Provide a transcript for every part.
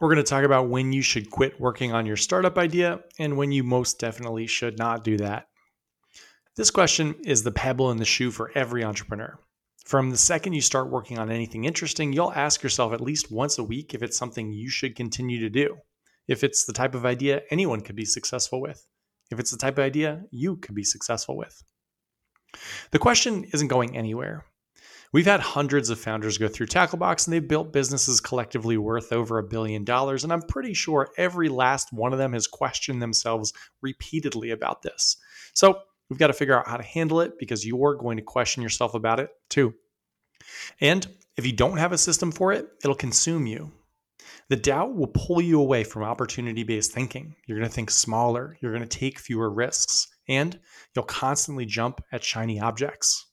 we're going to talk about when you should quit working on your startup idea and when you most definitely should not do that. This question is the pebble in the shoe for every entrepreneur. From the second you start working on anything interesting, you'll ask yourself at least once a week if it's something you should continue to do. If it's the type of idea anyone could be successful with. If it's the type of idea you could be successful with. The question isn't going anywhere. We've had hundreds of founders go through Tacklebox and they've built businesses collectively worth over a billion dollars. And I'm pretty sure every last one of them has questioned themselves repeatedly about this. So we've got to figure out how to handle it because you're going to question yourself about it too. And if you don't have a system for it, it'll consume you. The doubt will pull you away from opportunity based thinking. You're going to think smaller, you're going to take fewer risks, and you'll constantly jump at shiny objects.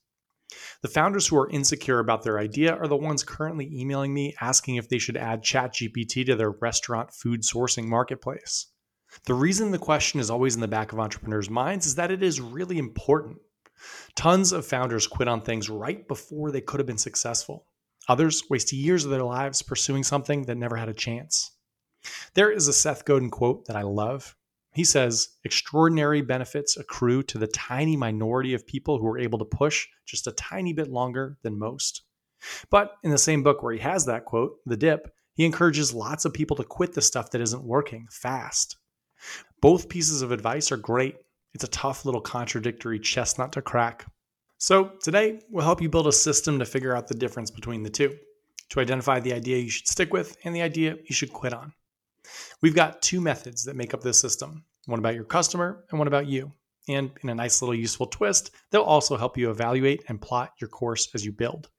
The founders who are insecure about their idea are the ones currently emailing me asking if they should add ChatGPT to their restaurant food sourcing marketplace. The reason the question is always in the back of entrepreneurs' minds is that it is really important. Tons of founders quit on things right before they could have been successful. Others waste years of their lives pursuing something that never had a chance. There is a Seth Godin quote that I love. He says extraordinary benefits accrue to the tiny minority of people who are able to push just a tiny bit longer than most. But in the same book where he has that quote, The Dip, he encourages lots of people to quit the stuff that isn't working fast. Both pieces of advice are great. It's a tough little contradictory chestnut to crack. So, today we'll help you build a system to figure out the difference between the two, to identify the idea you should stick with and the idea you should quit on. We've got two methods that make up this system one about your customer and one about you. And in a nice little useful twist, they'll also help you evaluate and plot your course as you build.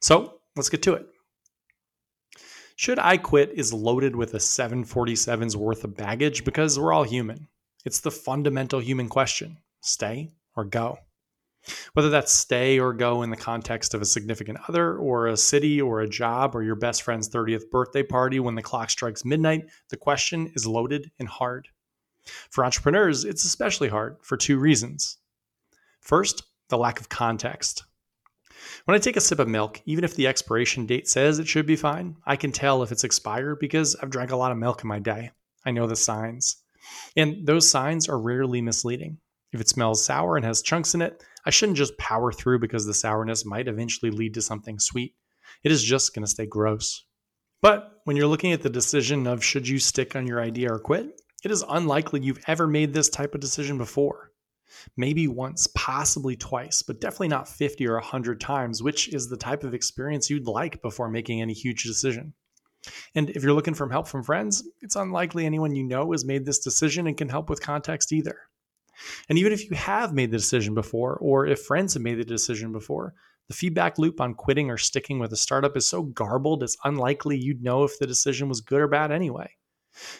So let's get to it. Should I Quit is loaded with a 747's worth of baggage because we're all human. It's the fundamental human question stay or go. Whether that's stay or go in the context of a significant other, or a city, or a job, or your best friend's 30th birthday party when the clock strikes midnight, the question is loaded and hard. For entrepreneurs, it's especially hard for two reasons. First, the lack of context. When I take a sip of milk, even if the expiration date says it should be fine, I can tell if it's expired because I've drank a lot of milk in my day. I know the signs. And those signs are rarely misleading. If it smells sour and has chunks in it, I shouldn't just power through because the sourness might eventually lead to something sweet. It is just going to stay gross. But when you're looking at the decision of should you stick on your idea or quit, it is unlikely you've ever made this type of decision before. Maybe once, possibly twice, but definitely not 50 or 100 times, which is the type of experience you'd like before making any huge decision. And if you're looking for help from friends, it's unlikely anyone you know has made this decision and can help with context either. And even if you have made the decision before, or if friends have made the decision before, the feedback loop on quitting or sticking with a startup is so garbled, it's unlikely you'd know if the decision was good or bad anyway.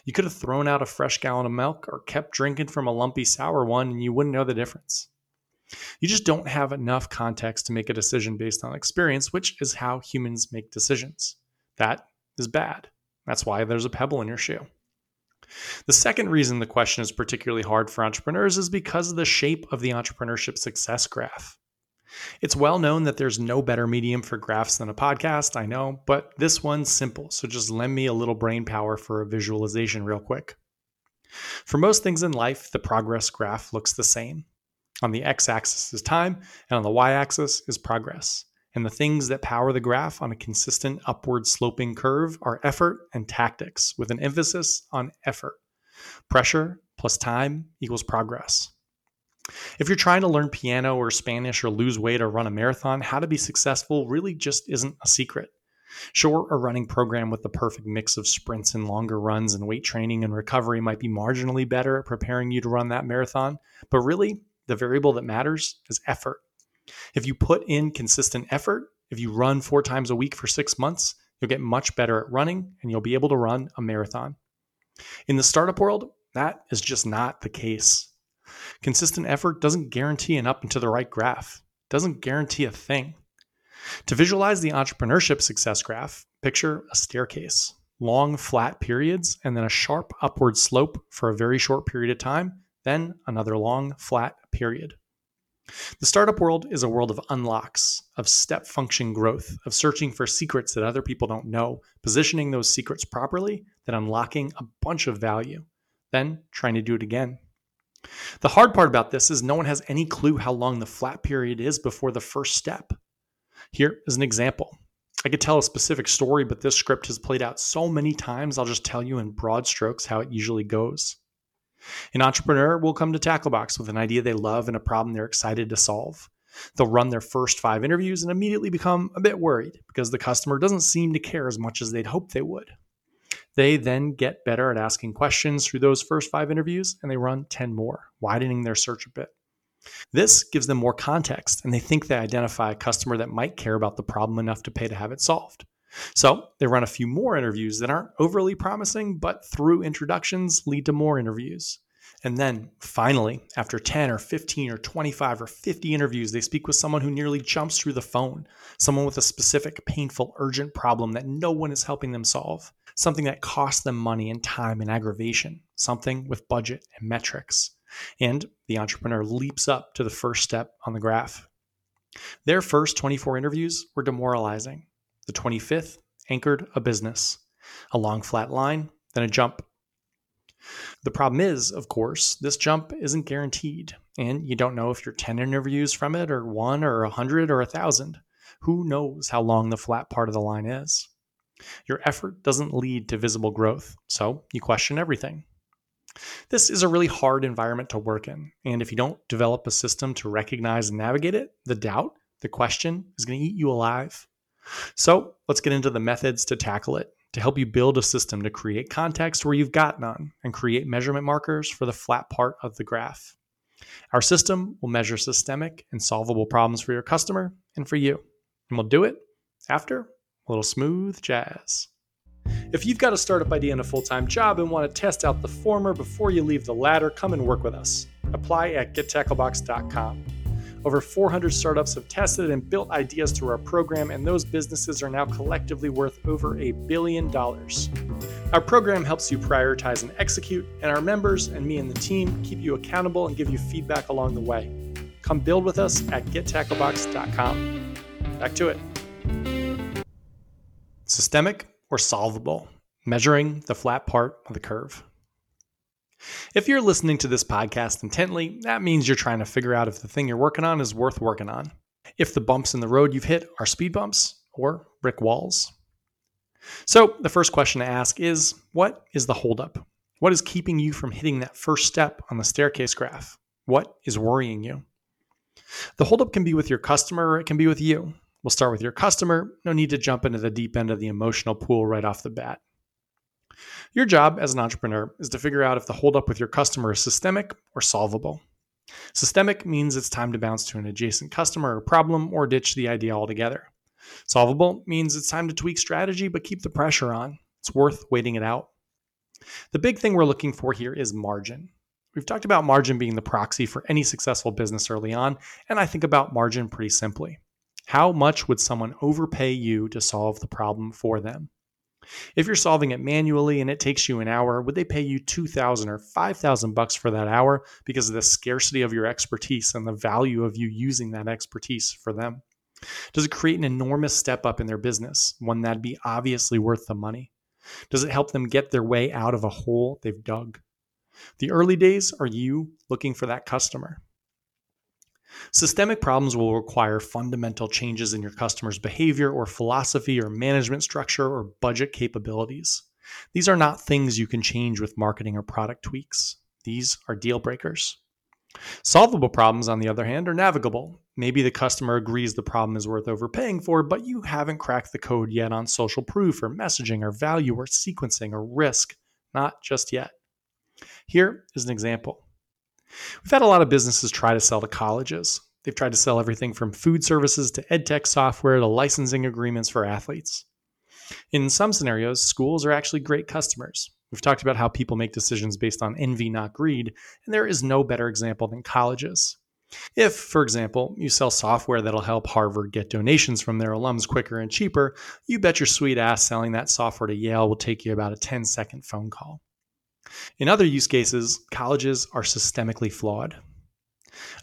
You could have thrown out a fresh gallon of milk or kept drinking from a lumpy sour one and you wouldn't know the difference. You just don't have enough context to make a decision based on experience, which is how humans make decisions. That is bad. That's why there's a pebble in your shoe. The second reason the question is particularly hard for entrepreneurs is because of the shape of the entrepreneurship success graph. It's well known that there's no better medium for graphs than a podcast, I know, but this one's simple, so just lend me a little brain power for a visualization real quick. For most things in life, the progress graph looks the same. On the x axis is time, and on the y axis is progress. And the things that power the graph on a consistent upward sloping curve are effort and tactics, with an emphasis on effort. Pressure plus time equals progress. If you're trying to learn piano or Spanish or lose weight or run a marathon, how to be successful really just isn't a secret. Sure, a running program with the perfect mix of sprints and longer runs and weight training and recovery might be marginally better at preparing you to run that marathon, but really, the variable that matters is effort. If you put in consistent effort, if you run four times a week for six months, you'll get much better at running and you'll be able to run a marathon. In the startup world, That is just not the case. Consistent effort doesn't guarantee an up and to the right graph, doesn't guarantee a thing. To visualize the entrepreneurship success graph, picture a staircase, long flat periods, and then a sharp upward slope for a very short period of time, then another long flat period. The startup world is a world of unlocks, of step function growth, of searching for secrets that other people don't know, positioning those secrets properly, then unlocking a bunch of value, then trying to do it again. The hard part about this is no one has any clue how long the flat period is before the first step. Here is an example. I could tell a specific story, but this script has played out so many times, I'll just tell you in broad strokes how it usually goes. An entrepreneur will come to Tacklebox with an idea they love and a problem they're excited to solve. They'll run their first five interviews and immediately become a bit worried because the customer doesn't seem to care as much as they'd hoped they would. They then get better at asking questions through those first five interviews and they run 10 more, widening their search a bit. This gives them more context and they think they identify a customer that might care about the problem enough to pay to have it solved. So they run a few more interviews that aren't overly promising, but through introductions lead to more interviews. And then finally, after 10 or 15 or 25 or 50 interviews, they speak with someone who nearly jumps through the phone, someone with a specific, painful, urgent problem that no one is helping them solve, something that costs them money and time and aggravation, something with budget and metrics. And the entrepreneur leaps up to the first step on the graph. Their first 24 interviews were demoralizing. The 25th anchored a business, a long flat line, then a jump. The problem is, of course, this jump isn't guaranteed, and you don't know if you're 10 interviews from it, or one, or 100, or 1,000. Who knows how long the flat part of the line is? Your effort doesn't lead to visible growth, so you question everything. This is a really hard environment to work in, and if you don't develop a system to recognize and navigate it, the doubt, the question is going to eat you alive. So let's get into the methods to tackle it to help you build a system to create context where you've got none and create measurement markers for the flat part of the graph. Our system will measure systemic and solvable problems for your customer and for you. And we'll do it after a little smooth jazz. If you've got a startup idea and a full time job and want to test out the former before you leave the latter, come and work with us. Apply at gettacklebox.com. Over 400 startups have tested and built ideas through our program, and those businesses are now collectively worth over a billion dollars. Our program helps you prioritize and execute, and our members and me and the team keep you accountable and give you feedback along the way. Come build with us at gettacklebox.com. Back to it. Systemic or solvable, measuring the flat part of the curve. If you're listening to this podcast intently, that means you're trying to figure out if the thing you're working on is worth working on. If the bumps in the road you've hit are speed bumps or brick walls. So, the first question to ask is what is the holdup? What is keeping you from hitting that first step on the staircase graph? What is worrying you? The holdup can be with your customer or it can be with you. We'll start with your customer. No need to jump into the deep end of the emotional pool right off the bat. Your job as an entrepreneur is to figure out if the holdup with your customer is systemic or solvable. Systemic means it's time to bounce to an adjacent customer or problem or ditch the idea altogether. Solvable means it's time to tweak strategy but keep the pressure on. It's worth waiting it out. The big thing we're looking for here is margin. We've talked about margin being the proxy for any successful business early on, and I think about margin pretty simply. How much would someone overpay you to solve the problem for them? If you're solving it manually and it takes you an hour, would they pay you 2000 or 5000 bucks for that hour because of the scarcity of your expertise and the value of you using that expertise for them? Does it create an enormous step up in their business, one that'd be obviously worth the money? Does it help them get their way out of a hole they've dug? The early days are you looking for that customer. Systemic problems will require fundamental changes in your customer's behavior or philosophy or management structure or budget capabilities. These are not things you can change with marketing or product tweaks. These are deal breakers. Solvable problems, on the other hand, are navigable. Maybe the customer agrees the problem is worth overpaying for, but you haven't cracked the code yet on social proof or messaging or value or sequencing or risk. Not just yet. Here is an example. We've had a lot of businesses try to sell to colleges. They've tried to sell everything from food services to edtech software to licensing agreements for athletes. In some scenarios, schools are actually great customers. We've talked about how people make decisions based on envy, not greed, and there is no better example than colleges. If, for example, you sell software that'll help Harvard get donations from their alums quicker and cheaper, you bet your sweet ass selling that software to Yale will take you about a 10 second phone call. In other use cases, colleges are systemically flawed.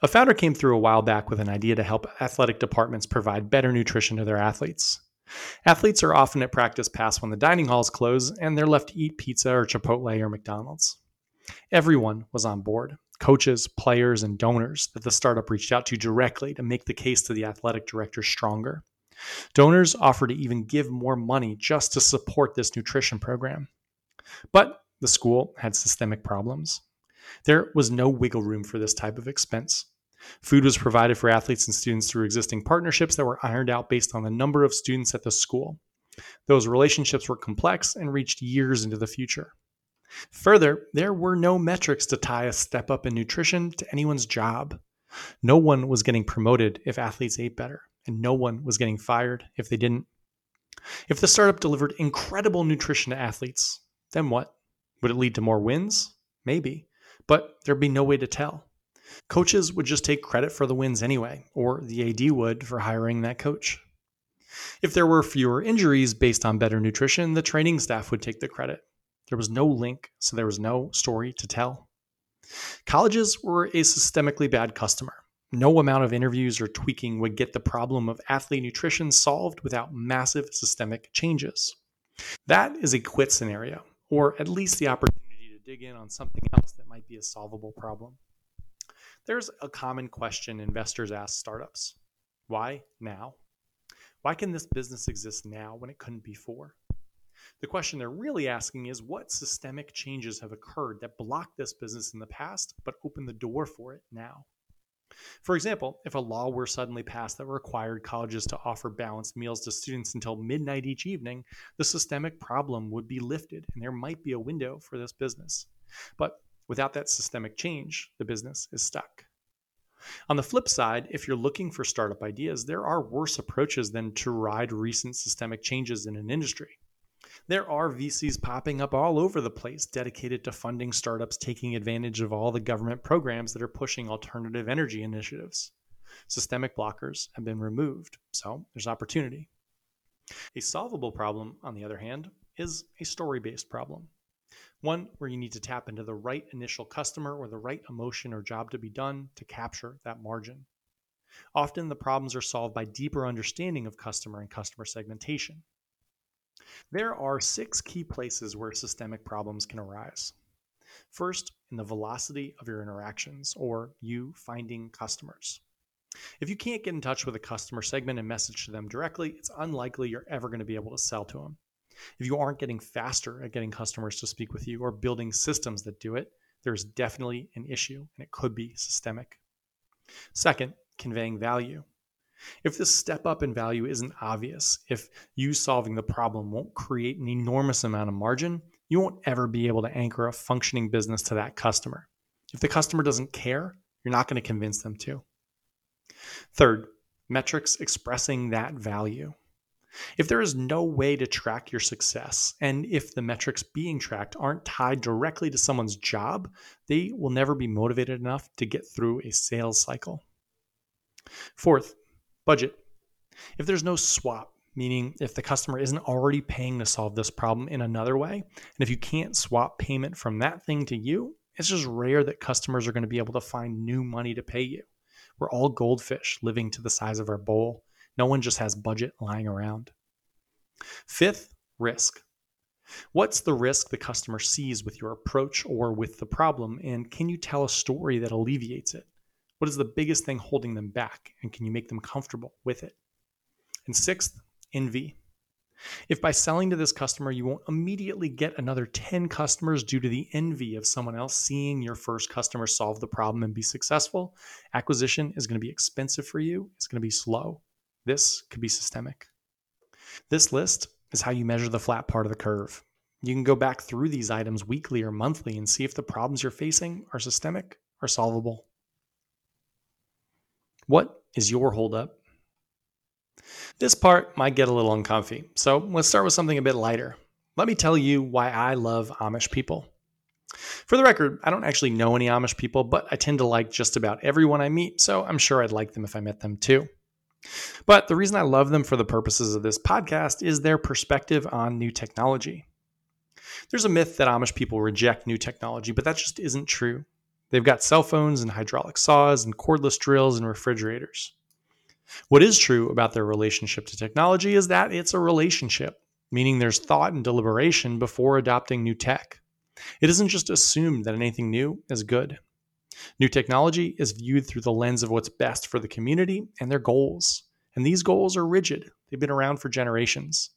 A founder came through a while back with an idea to help athletic departments provide better nutrition to their athletes. Athletes are often at practice past when the dining halls close and they're left to eat pizza or Chipotle or McDonald's. Everyone was on board coaches, players, and donors that the startup reached out to directly to make the case to the athletic director stronger. Donors offered to even give more money just to support this nutrition program. But the school had systemic problems. There was no wiggle room for this type of expense. Food was provided for athletes and students through existing partnerships that were ironed out based on the number of students at the school. Those relationships were complex and reached years into the future. Further, there were no metrics to tie a step up in nutrition to anyone's job. No one was getting promoted if athletes ate better, and no one was getting fired if they didn't. If the startup delivered incredible nutrition to athletes, then what? Would it lead to more wins? Maybe, but there'd be no way to tell. Coaches would just take credit for the wins anyway, or the AD would for hiring that coach. If there were fewer injuries based on better nutrition, the training staff would take the credit. There was no link, so there was no story to tell. Colleges were a systemically bad customer. No amount of interviews or tweaking would get the problem of athlete nutrition solved without massive systemic changes. That is a quit scenario, or at least the opportunity to dig in on something else that might be a solvable problem. There's a common question investors ask startups Why now? Why can this business exist now when it couldn't before? The question they're really asking is what systemic changes have occurred that blocked this business in the past but open the door for it now? For example, if a law were suddenly passed that required colleges to offer balanced meals to students until midnight each evening, the systemic problem would be lifted and there might be a window for this business. But without that systemic change, the business is stuck. On the flip side, if you're looking for startup ideas, there are worse approaches than to ride recent systemic changes in an industry. There are VCs popping up all over the place dedicated to funding startups taking advantage of all the government programs that are pushing alternative energy initiatives. Systemic blockers have been removed, so there's opportunity. A solvable problem, on the other hand, is a story based problem. One where you need to tap into the right initial customer or the right emotion or job to be done to capture that margin. Often the problems are solved by deeper understanding of customer and customer segmentation. There are six key places where systemic problems can arise. First, in the velocity of your interactions or you finding customers. If you can't get in touch with a customer segment and message to them directly, it's unlikely you're ever going to be able to sell to them. If you aren't getting faster at getting customers to speak with you or building systems that do it, there's definitely an issue and it could be systemic. Second, conveying value. If this step up in value isn't obvious, if you solving the problem won't create an enormous amount of margin, you won't ever be able to anchor a functioning business to that customer. If the customer doesn't care, you're not going to convince them to. Third, metrics expressing that value. If there is no way to track your success, and if the metrics being tracked aren't tied directly to someone's job, they will never be motivated enough to get through a sales cycle. Fourth, Budget. If there's no swap, meaning if the customer isn't already paying to solve this problem in another way, and if you can't swap payment from that thing to you, it's just rare that customers are going to be able to find new money to pay you. We're all goldfish living to the size of our bowl. No one just has budget lying around. Fifth, risk. What's the risk the customer sees with your approach or with the problem, and can you tell a story that alleviates it? What is the biggest thing holding them back? And can you make them comfortable with it? And sixth, envy. If by selling to this customer, you won't immediately get another 10 customers due to the envy of someone else seeing your first customer solve the problem and be successful, acquisition is going to be expensive for you. It's going to be slow. This could be systemic. This list is how you measure the flat part of the curve. You can go back through these items weekly or monthly and see if the problems you're facing are systemic or solvable. What is your holdup? This part might get a little uncomfy, so let's start with something a bit lighter. let me tell you why I love Amish people. For the record, I don't actually know any Amish people, but I tend to like just about everyone I meet, so I'm sure I'd like them if I met them too. But the reason I love them for the purposes of this podcast is their perspective on new technology. There's a myth that Amish people reject new technology, but that just isn't true. They've got cell phones and hydraulic saws and cordless drills and refrigerators. What is true about their relationship to technology is that it's a relationship, meaning there's thought and deliberation before adopting new tech. It isn't just assumed that anything new is good. New technology is viewed through the lens of what's best for the community and their goals. And these goals are rigid, they've been around for generations.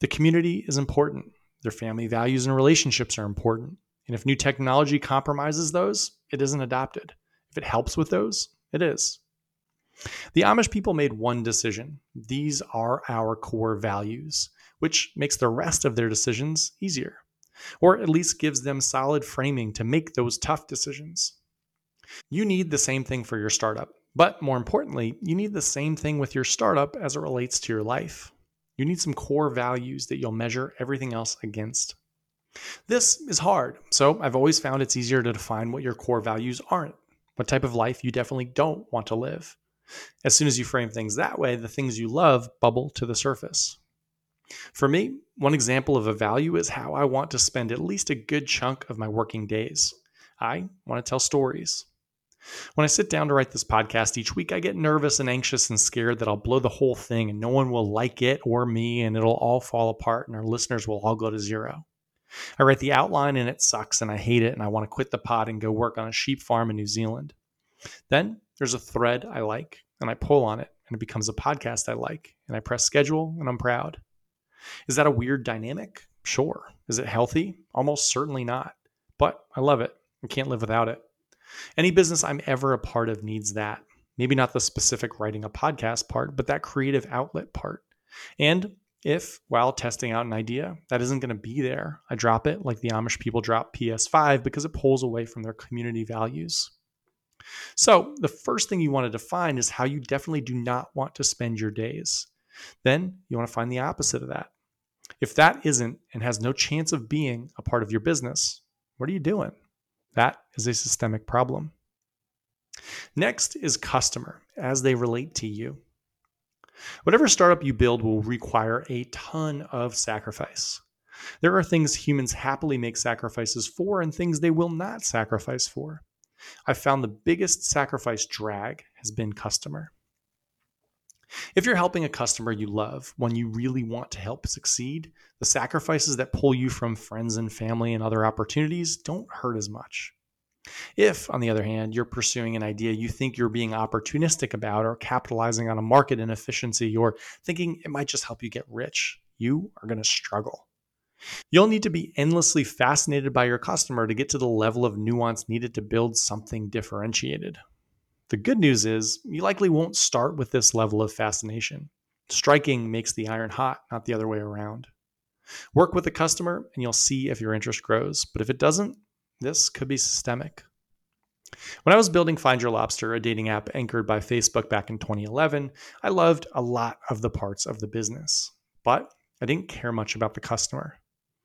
The community is important, their family values and relationships are important. And if new technology compromises those, it isn't adopted. If it helps with those, it is. The Amish people made one decision. These are our core values, which makes the rest of their decisions easier, or at least gives them solid framing to make those tough decisions. You need the same thing for your startup, but more importantly, you need the same thing with your startup as it relates to your life. You need some core values that you'll measure everything else against. This is hard, so I've always found it's easier to define what your core values aren't, what type of life you definitely don't want to live. As soon as you frame things that way, the things you love bubble to the surface. For me, one example of a value is how I want to spend at least a good chunk of my working days. I want to tell stories. When I sit down to write this podcast each week, I get nervous and anxious and scared that I'll blow the whole thing and no one will like it or me and it'll all fall apart and our listeners will all go to zero. I write the outline and it sucks and I hate it and I want to quit the pod and go work on a sheep farm in New Zealand. Then there's a thread I like and I pull on it and it becomes a podcast I like and I press schedule and I'm proud. Is that a weird dynamic? Sure. Is it healthy? Almost certainly not. But I love it. I can't live without it. Any business I'm ever a part of needs that. Maybe not the specific writing a podcast part, but that creative outlet part. And if, while testing out an idea, that isn't going to be there, I drop it like the Amish people drop PS5 because it pulls away from their community values. So, the first thing you want to define is how you definitely do not want to spend your days. Then you want to find the opposite of that. If that isn't and has no chance of being a part of your business, what are you doing? That is a systemic problem. Next is customer as they relate to you. Whatever startup you build will require a ton of sacrifice. There are things humans happily make sacrifices for and things they will not sacrifice for. I've found the biggest sacrifice drag has been customer. If you're helping a customer you love, one you really want to help succeed, the sacrifices that pull you from friends and family and other opportunities don't hurt as much. If, on the other hand, you're pursuing an idea you think you're being opportunistic about or capitalizing on a market inefficiency or thinking it might just help you get rich, you are going to struggle. You'll need to be endlessly fascinated by your customer to get to the level of nuance needed to build something differentiated. The good news is you likely won't start with this level of fascination. Striking makes the iron hot, not the other way around. Work with the customer and you'll see if your interest grows. But if it doesn't, this could be systemic. When I was building Find Your Lobster, a dating app anchored by Facebook back in 2011, I loved a lot of the parts of the business, but I didn't care much about the customer.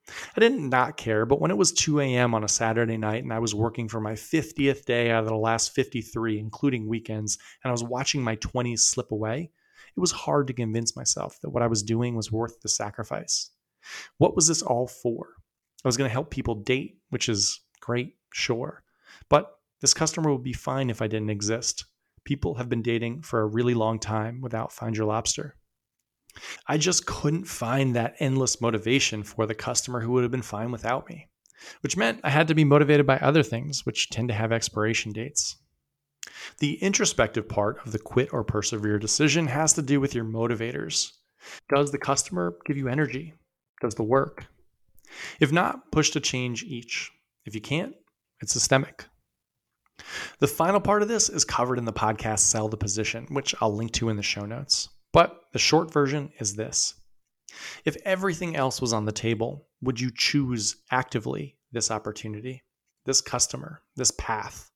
I didn't not care, but when it was 2 a.m. on a Saturday night and I was working for my 50th day out of the last 53, including weekends, and I was watching my 20s slip away, it was hard to convince myself that what I was doing was worth the sacrifice. What was this all for? I was going to help people date, which is great, sure. But this customer would be fine if I didn't exist. People have been dating for a really long time without Find Your Lobster. I just couldn't find that endless motivation for the customer who would have been fine without me, which meant I had to be motivated by other things, which tend to have expiration dates. The introspective part of the quit or persevere decision has to do with your motivators. Does the customer give you energy? Does the work? If not, push to change each. If you can't, it's systemic. The final part of this is covered in the podcast Sell the Position, which I'll link to in the show notes. But the short version is this If everything else was on the table, would you choose actively this opportunity, this customer, this path?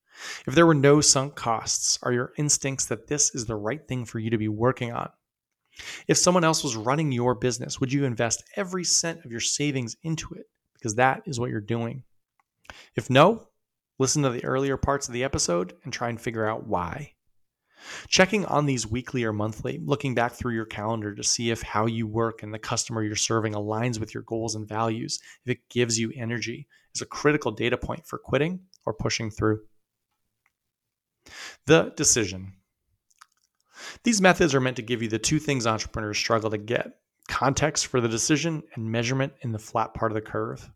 If there were no sunk costs, are your instincts that this is the right thing for you to be working on? If someone else was running your business, would you invest every cent of your savings into it? Because that is what you're doing. If no, listen to the earlier parts of the episode and try and figure out why. Checking on these weekly or monthly, looking back through your calendar to see if how you work and the customer you're serving aligns with your goals and values, if it gives you energy, is a critical data point for quitting or pushing through. The decision. These methods are meant to give you the two things entrepreneurs struggle to get context for the decision and measurement in the flat part of the curve.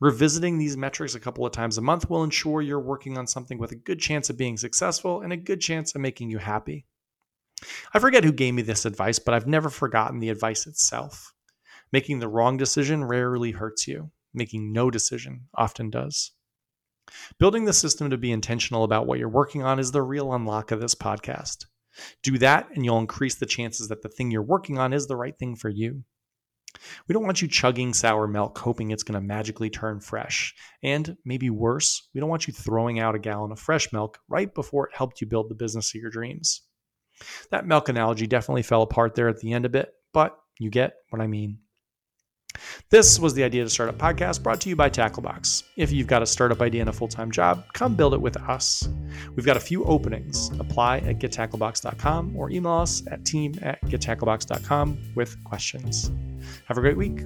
Revisiting these metrics a couple of times a month will ensure you're working on something with a good chance of being successful and a good chance of making you happy. I forget who gave me this advice, but I've never forgotten the advice itself. Making the wrong decision rarely hurts you, making no decision often does. Building the system to be intentional about what you're working on is the real unlock of this podcast. Do that, and you'll increase the chances that the thing you're working on is the right thing for you. We don't want you chugging sour milk hoping it's going to magically turn fresh. And maybe worse, we don't want you throwing out a gallon of fresh milk right before it helped you build the business of your dreams. That milk analogy definitely fell apart there at the end a bit, but you get what I mean. This was the Idea to Startup podcast brought to you by Tacklebox. If you've got a startup idea and a full time job, come build it with us. We've got a few openings. Apply at gettacklebox.com or email us at team at gettacklebox.com with questions. Have a great week.